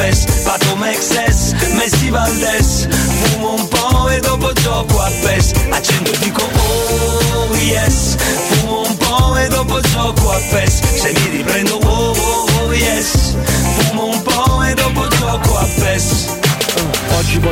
gioco a PES Pato Mexes, Messi Valdes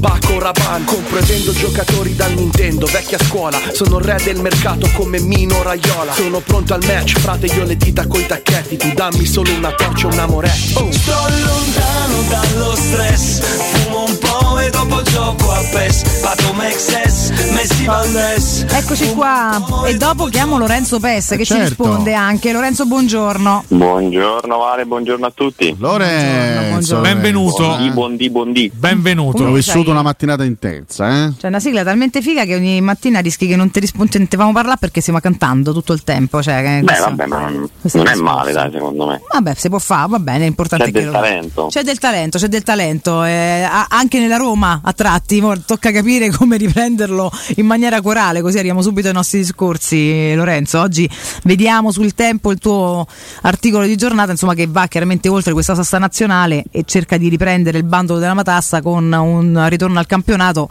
Paco Rabanne Compro e vendo giocatori dal Nintendo Vecchia scuola, sono re del mercato come Mino Raiola. Sono pronto al match, frate io le dita coi tacchetti. Tu dammi solo una torcia, un amoretto. Oh. Sto lontano dallo stress Fumo un po' dopo gioco a PES Pato Mexes, Messi Valdes Eccoci qua. E dopo chiamo Lorenzo Pes che ci certo. risponde anche. Lorenzo, buongiorno. Buongiorno Vale, buongiorno a tutti. Lorenzo, Benvenuto. Buondì, buondì, buondì. Benvenuto. Ho vissuto una mattinata intensa, eh? C'è una sigla talmente figa che ogni mattina rischi che non ti rispondevamo parlare perché stiamo cantando tutto il tempo. Cioè, che Beh, questo- vabbè, ma non, non è male, dai, secondo me. Vabbè, si può fare, va bene, l'importante C'è è che del lo- talento. C'è del talento, c'è del talento, eh, anche nella Roma a tratti, tocca capire come riprenderlo in maniera corale, così arriviamo subito ai nostri discorsi Lorenzo. Oggi vediamo sul tempo il tuo articolo di giornata, insomma che va chiaramente oltre questa sosta nazionale e cerca di riprendere il bandolo della matassa con un ritorno al campionato,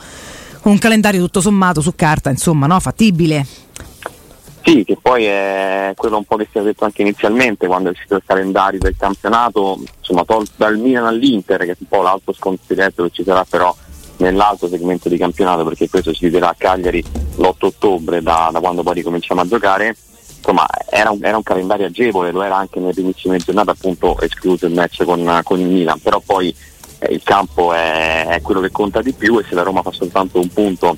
con un calendario tutto sommato su carta, insomma, no? fattibile. Che poi è quello un po' che si è detto anche inizialmente quando è uscito il calendario del campionato, insomma, tolto dal Milan all'Inter, che è un po' l'altro scontro che ci sarà però nell'altro segmento di campionato, perché questo si vedrà a Cagliari l'8 ottobre, da, da quando poi ricominciamo a giocare. Insomma, era un, era un calendario agevole, lo era anche nelle primissime giornate, appunto escluso il match con, con il Milan, però poi eh, il campo è, è quello che conta di più e se la Roma fa soltanto un punto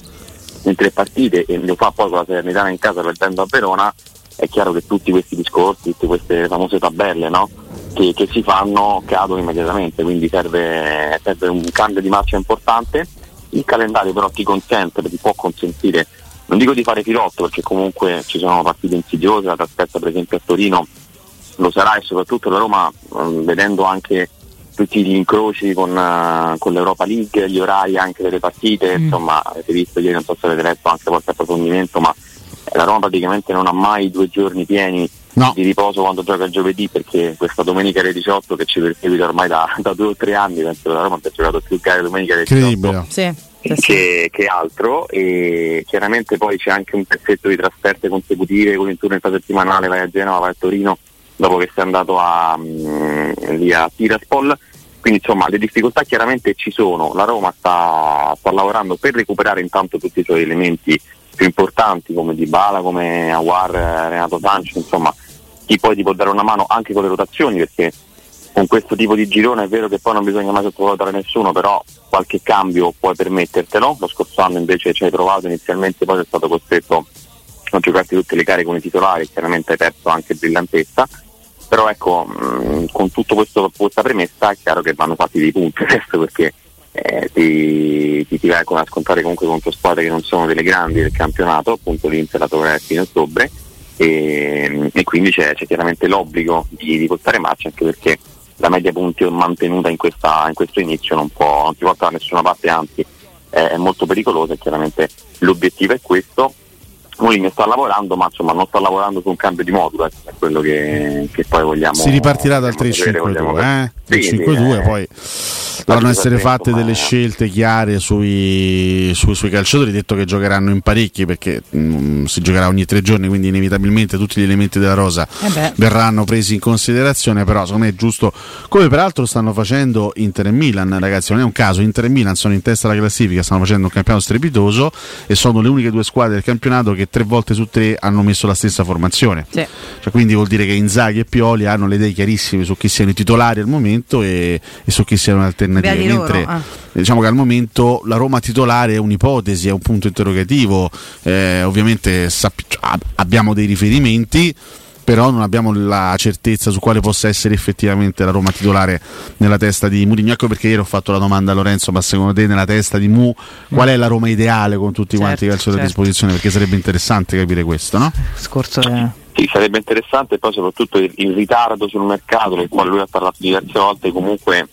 in tre partite e lo fa poi con la Salernitana in casa perdendo a Verona, è chiaro che tutti questi discorsi, tutte queste famose tabelle no? che, che si fanno cadono immediatamente, quindi serve, serve un cambio di marcia importante. Il calendario però ti consente, ti può consentire, non dico di fare filotto perché comunque ci sono partite insidiose, la trasferta per esempio a Torino lo sarà e soprattutto la Roma eh, vedendo anche tutti gli incroci con, eh, con l'Europa League, gli orari anche delle partite, insomma avete visto ieri, non so se avete letto anche qualche approfondimento, ma la Roma praticamente non ha mai due giorni pieni di riposo quando gioca il giovedì perché questa domenica alle 18 che ci perseguita ormai da, da due o tre anni, penso che la Roma abbia giocato più gare domenica alle 18 Incredibile. Sì. che, che altro e chiaramente poi c'è anche un pezzetto di trasferte consecutive con il turno infrasettimanale vai a Genova, vai a Torino dopo che sei andato a, mm, lì a Tiraspol quindi insomma le difficoltà chiaramente ci sono la Roma sta, sta lavorando per recuperare intanto tutti i suoi elementi più importanti come Di Bala, come Awar, Renato Sanci, insomma chi poi ti può dare una mano anche con le rotazioni perché con questo tipo di girone è vero che poi non bisogna mai sottovalutare nessuno, però qualche cambio puoi permettertelo. Lo scorso anno invece ci hai provato inizialmente, poi sei stato costretto a giocarti tutte le gare come titolare, chiaramente hai perso anche brillantezza. Però ecco, mh, con tutto questo, questa premessa è chiaro che vanno fatti dei punti adesso perché eh, ti, ti, ti vai a scontare comunque contro squadre che non sono delle grandi del campionato, appunto l'Inter la troverà a fine ottobre e, e quindi c'è, c'è, chiaramente l'obbligo di, di portare marcia anche perché la media punti mantenuta in, questa, in questo inizio non, può, non ti porta da nessuna parte, anzi è, è molto pericolosa e chiaramente l'obiettivo è questo. Mourinho sta lavorando, ma insomma non sta lavorando su un cambio di modulo, eh, è quello che, che, poi vogliamo. Si ripartirà dal 3-5-2, eh? 3-5-2, eh. poi dovranno essere fatte delle scelte chiare sui, sui, sui, calciatori, detto che giocheranno in parecchi perché mh, mm, si giocherà ogni tre giorni, quindi inevitabilmente tutti gli elementi della rosa eh verranno presi in considerazione, però secondo me è giusto, come peraltro stanno facendo Inter e Milan, ragazzi, non è un caso, Inter e Milan sono in testa alla classifica, stanno facendo un campionato strepitoso e sono le uniche due squadre del campionato che tre volte su tre hanno messo la stessa formazione. Sì. Cioè, quindi vuol dire che Inzaghi e Pioli hanno le idee chiarissime su chi siano i titolari al momento e, e su chi siano le alternative. Mentre ah. diciamo che al momento la Roma titolare è un'ipotesi, è un punto interrogativo. Eh, ovviamente sappi- abbiamo dei riferimenti però non abbiamo la certezza su quale possa essere effettivamente la Roma titolare nella testa di Mourinho. Ecco perché ieri ho fatto la domanda a Lorenzo, ma secondo te nella testa di Mu qual è la Roma ideale con tutti certo, quanti i calciatori certo. a disposizione? Perché sarebbe interessante capire questo, no? Scorso è... Sì, sarebbe interessante e poi soprattutto il, il ritardo sul mercato del quale lui ha parlato diverse volte comunque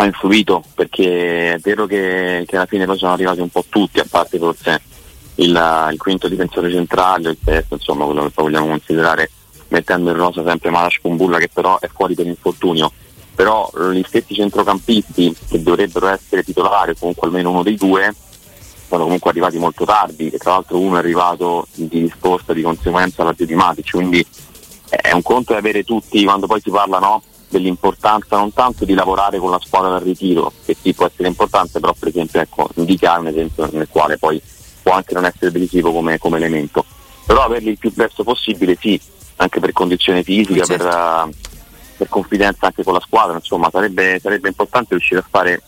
ha influito perché è vero che, che alla fine poi sono arrivati un po' tutti, a parte forse il, il quinto difensore centrale, il terzo, insomma quello che vogliamo considerare mettendo in rosa sempre Malash Kumbulla che però è fuori per infortunio. Però gli stessi centrocampisti che dovrebbero essere titolari comunque almeno uno dei due sono comunque arrivati molto tardi. E tra l'altro uno è arrivato di risposta di conseguenza alla Matic quindi è un conto di avere tutti quando poi si parla no, dell'importanza non tanto di lavorare con la squadra dal ritiro che sì può essere importante però per esempio ecco, indicare un esempio nel quale poi può anche non essere decisivo come, come elemento però averli il più presto possibile sì anche per condizione fisica, certo. per, per, confidenza anche con la squadra, insomma sarebbe, sarebbe, importante riuscire a fare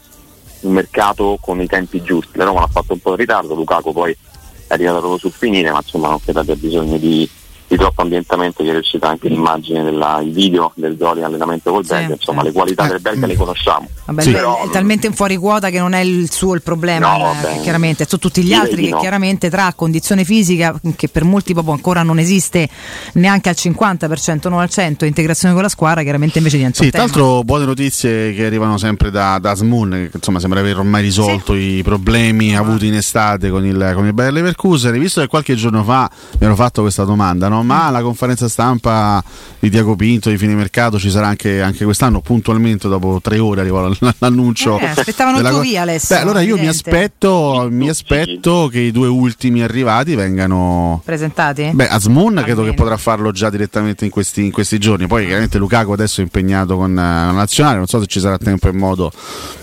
un mercato con i tempi giusti. La Roma l'ha fatto un po' in ritardo, Lukaku poi è arrivato proprio sul finire, ma insomma non credo abbia bisogno di, di troppo ambientamento che è uscita anche l'immagine del video del Zoli allenamento col sì, Belga, insomma sì. le qualità del Belga le conosciamo. Vabbè, sì. Però, è talmente in fuori quota che non è il suo il problema, no, eh, chiaramente, sono tutti gli altri che no. chiaramente tra condizione fisica che per molti proprio ancora non esiste neanche al 50%, non al 100%, integrazione con la squadra, chiaramente invece diventa Sì, tra l'altro buone notizie che arrivano sempre da, da Smoon, che insomma sembra aver ormai risolto i problemi ah. avuti in estate con il, con il Bayer Leverkusen, visto che qualche giorno fa mi hanno fatto questa domanda, no? Ma alla conferenza stampa di Diaco Pinto di fine mercato ci sarà anche, anche quest'anno puntualmente dopo tre ore arrivò l'annuncio eh, aspettavano della... tu via Alessio Beh, allora io mi aspetto, mi aspetto, che i due ultimi arrivati vengano presentati? Beh Asmun credo che potrà farlo già direttamente in questi, in questi giorni. Poi chiaramente Lukaku adesso è impegnato con la eh, nazionale. Non so se ci sarà tempo e modo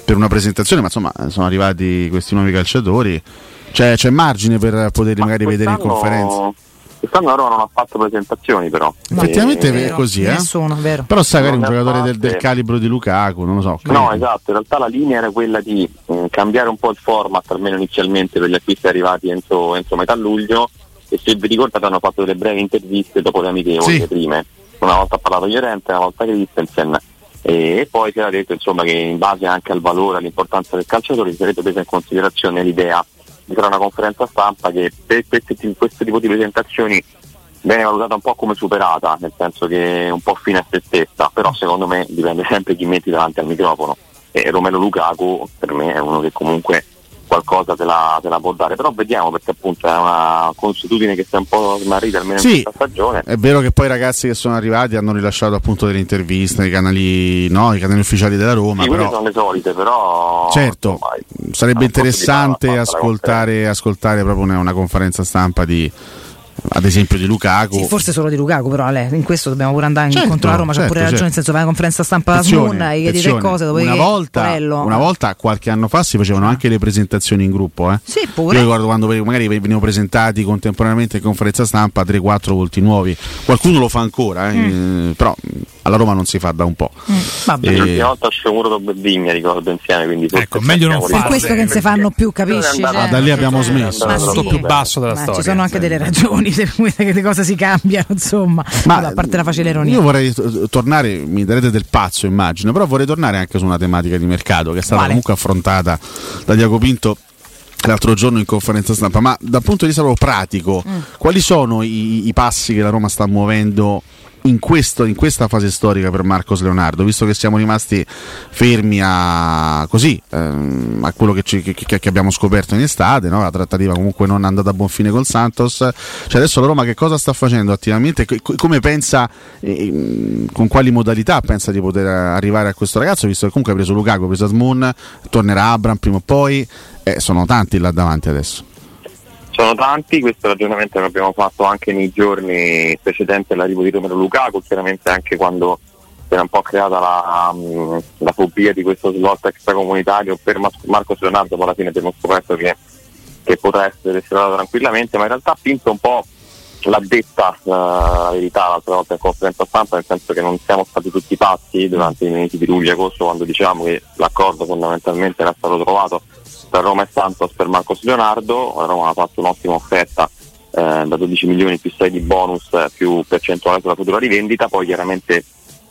per una presentazione ma insomma sono arrivati questi nuovi calciatori. C'è, c'è margine per poterli magari vedere in conferenza Quest'anno Roma non ha fatto presentazioni però. Ma effettivamente è così, eh? Nessuno, vero. Però sai che un giocatore del, del, calibro di Lukaku, non lo so. Credo. No, esatto, in realtà la linea era quella di mh, mm, cambiare un po' il format, almeno inizialmente per gli acquisti arrivati entro, entro metà luglio e se vi ricordate hanno fatto delle brevi interviste dopo le amichevoli, sì. le prime. Una volta ha parlato Llorente, una volta Christensen e poi si era detto insomma, che in base anche al valore, all'importanza del calciatore si sarebbe presa in considerazione l'idea ci sarà una conferenza stampa che per questo, questo tipo di presentazioni viene valutata un po' come superata, nel senso che è un po' fine a se stessa, però secondo me dipende sempre chi metti davanti al microfono. E Romero Lukaku per me è uno che comunque qualcosa te la, te la, può dare, però vediamo perché appunto è una consuetudine che si è un po' smarrita almeno sì, in questa stagione. È vero che poi i ragazzi che sono arrivati hanno rilasciato appunto delle interviste nei canali, no, i canali ufficiali della Roma. Sì, però... sono le solite, però certo, insomma, sarebbe interessante ascoltare, ascoltare proprio una, una conferenza stampa di ad esempio di Lukaku. Sì, forse solo di Lukaku, però Ale, in questo dobbiamo pure andare certo, incontro alla Roma, certo, c'ha pure certo. ragione, nel senso fai una conferenza stampa da Smoon, gli chiedi tre cose, dopo una volta, una volta, qualche anno fa si facevano anche le presentazioni in gruppo, eh. Sì, pure. Io ricordo quando magari venivano presentati contemporaneamente in conferenza stampa 3-4 volti nuovi. Qualcuno lo fa ancora, eh, mm. però alla Roma non si fa da un po'. Mm. E... L'ultima volta c'è sciomuro Vigna, ricordo insieme, quindi ecco, meglio non farlo. Per questo che non si fanno più, capisci? Cioè, ma da lì abbiamo smesso. Ma sì, più basso della storia. Ci sono anche delle ragioni cui le cose si cambiano, insomma. Ma a parte la facile ironia. Io vorrei tornare, mi darete del pazzo, immagino, però vorrei tornare anche su una tematica di mercato che è stata vale. comunque affrontata da Diaco Pinto l'altro giorno in conferenza stampa, ma dal punto di vista pratico, mm. quali sono i, i passi che la Roma sta muovendo? In, questo, in, questa fase storica per Marcos Leonardo, visto che siamo rimasti fermi a, così, ehm, a quello che, ci, che, che, abbiamo scoperto in estate, no? la trattativa comunque non è andata a buon fine col Santos, cioè adesso la Roma che cosa sta facendo attivamente, come pensa, eh, con quali modalità pensa di poter arrivare a questo ragazzo, visto che comunque ha preso Lukaku, ha preso Asmoon, tornerà Abram prima o poi, eh, sono tanti là davanti adesso sono tanti, questo ragionamento l'abbiamo fatto anche nei giorni precedenti all'arrivo di Romero Lukaku, chiaramente anche quando si era un po' creata la, um, la fobia di questo slot extracomunitario per Marco Leonardo, poi alla fine abbiamo scoperto che, che potrà essere esplorato tranquillamente, ma in realtà ha vinto un po' l'ha detta uh, la verità l'altra volta in conferenza stampa, nel senso che non siamo stati tutti pazzi durante i mesi di luglio e agosto quando dicevamo che l'accordo fondamentalmente era stato trovato tra Roma e Santos per Marcos Leonardo, la Roma ha fatto un'ottima offerta eh, da 12 milioni più 6 di bonus più percentuale sulla futura rivendita, poi chiaramente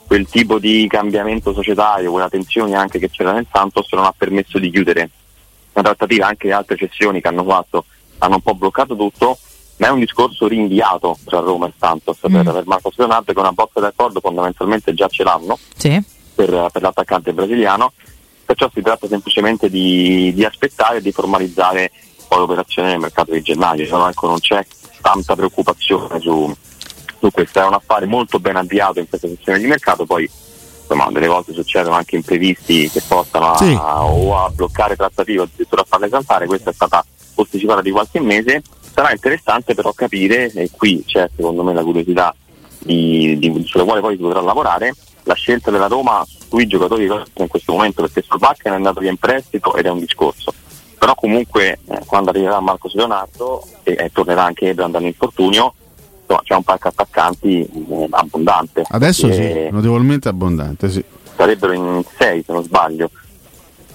quel tipo di cambiamento societario, quella tensione anche che c'era nel Santos non ha permesso di chiudere la trattativa, anche le altre cessioni che hanno fatto hanno un po' bloccato tutto, ma è un discorso rinviato tra Roma e Santos mm. per, per Marcos Leonardo che una bozza d'accordo fondamentalmente già ce l'hanno sì. per, per l'attaccante brasiliano perciò si tratta semplicemente di, di aspettare e di formalizzare poi l'operazione nel mercato di gennaio, no, ecco, non c'è tanta preoccupazione su, su, questo, è un affare molto ben avviato in questa sezione di mercato, poi insomma, delle volte succedono anche imprevisti che portano a, sì. a, o a bloccare trattative o addirittura a farle saltare, questa è stata posticipata di qualche mese, sarà interessante però capire, e qui c'è secondo me la curiosità di, di, sulla quale poi si potrà lavorare, la scelta della Roma sui giocatori in questo momento perché Solbakken è andato via in prestito ed è un discorso però comunque eh, quando arriverà Marcos Leonardo e, e tornerà anche Ebra dall'infortunio insomma, c'è un parco attaccanti eh, abbondante adesso sì, notevolmente abbondante sì. sarebbero in 6 se non sbaglio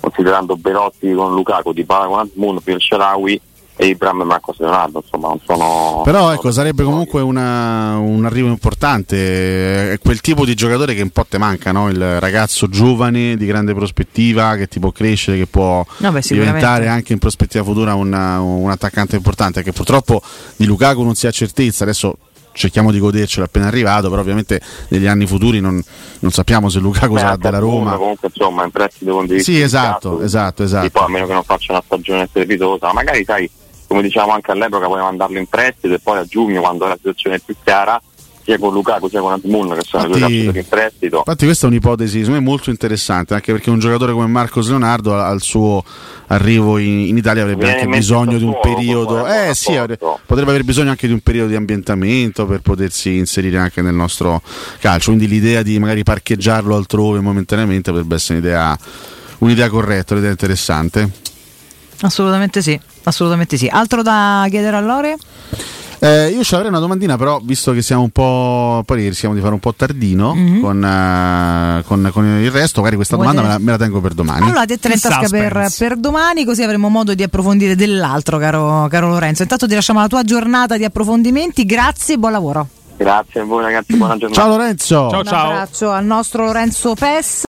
considerando Berotti con Lukaku, Di Bala con Asmun, Pier Sharawi e Ibram e Marcos Leonardo insomma non sono però ecco sarebbe comunque una, un arrivo importante è quel tipo di giocatore che un po' te manca no? il ragazzo giovane di grande prospettiva che ti può crescere che può no, beh, diventare anche in prospettiva futura una, un attaccante importante che purtroppo di Lukaku non si ha certezza adesso cerchiamo di godercelo appena arrivato, però ovviamente negli anni futuri non, non sappiamo se Lukaku sarà della Roma. Comunque insomma in prestito con dei Sì, esatto, esatto, esatto. Poi, a meno che non faccia una stagione strepitosa, magari sai come diciamo anche all'epoca puoi mandarlo in prestito e poi a giugno quando la situazione è più chiara sia con Lukaku sia con Asmun che sono infatti, due calciatori in prestito. infatti questa è un'ipotesi secondo me molto interessante anche perché un giocatore come Marcos Leonardo al suo arrivo in, in Italia avrebbe Viene anche bisogno di un periodo. eh sì potrebbe aver bisogno anche di un periodo di ambientamento per potersi inserire anche nel nostro calcio. Quindi l'idea di magari parcheggiarlo altrove momentaneamente potrebbe essere un'idea, un'idea corretta un'idea interessante. Assolutamente sì assolutamente sì. Altro da chiedere a Lore? Eh, io ci avrei una domandina, però, visto che siamo un po'. Poi rischiamo di fare un po' tardino mm-hmm. con, uh, con, con, il resto, magari questa Vuoi domanda me la, me la, tengo per domani. Allora, te in tasca per, per, domani, così avremo modo di approfondire dell'altro, caro, caro Lorenzo. Intanto ti lasciamo la tua giornata di approfondimenti. Grazie e buon lavoro. Grazie a voi, ragazzi. Buona giornata. Ciao Lorenzo. Ciao, un ciao. abbraccio al nostro Lorenzo Pes.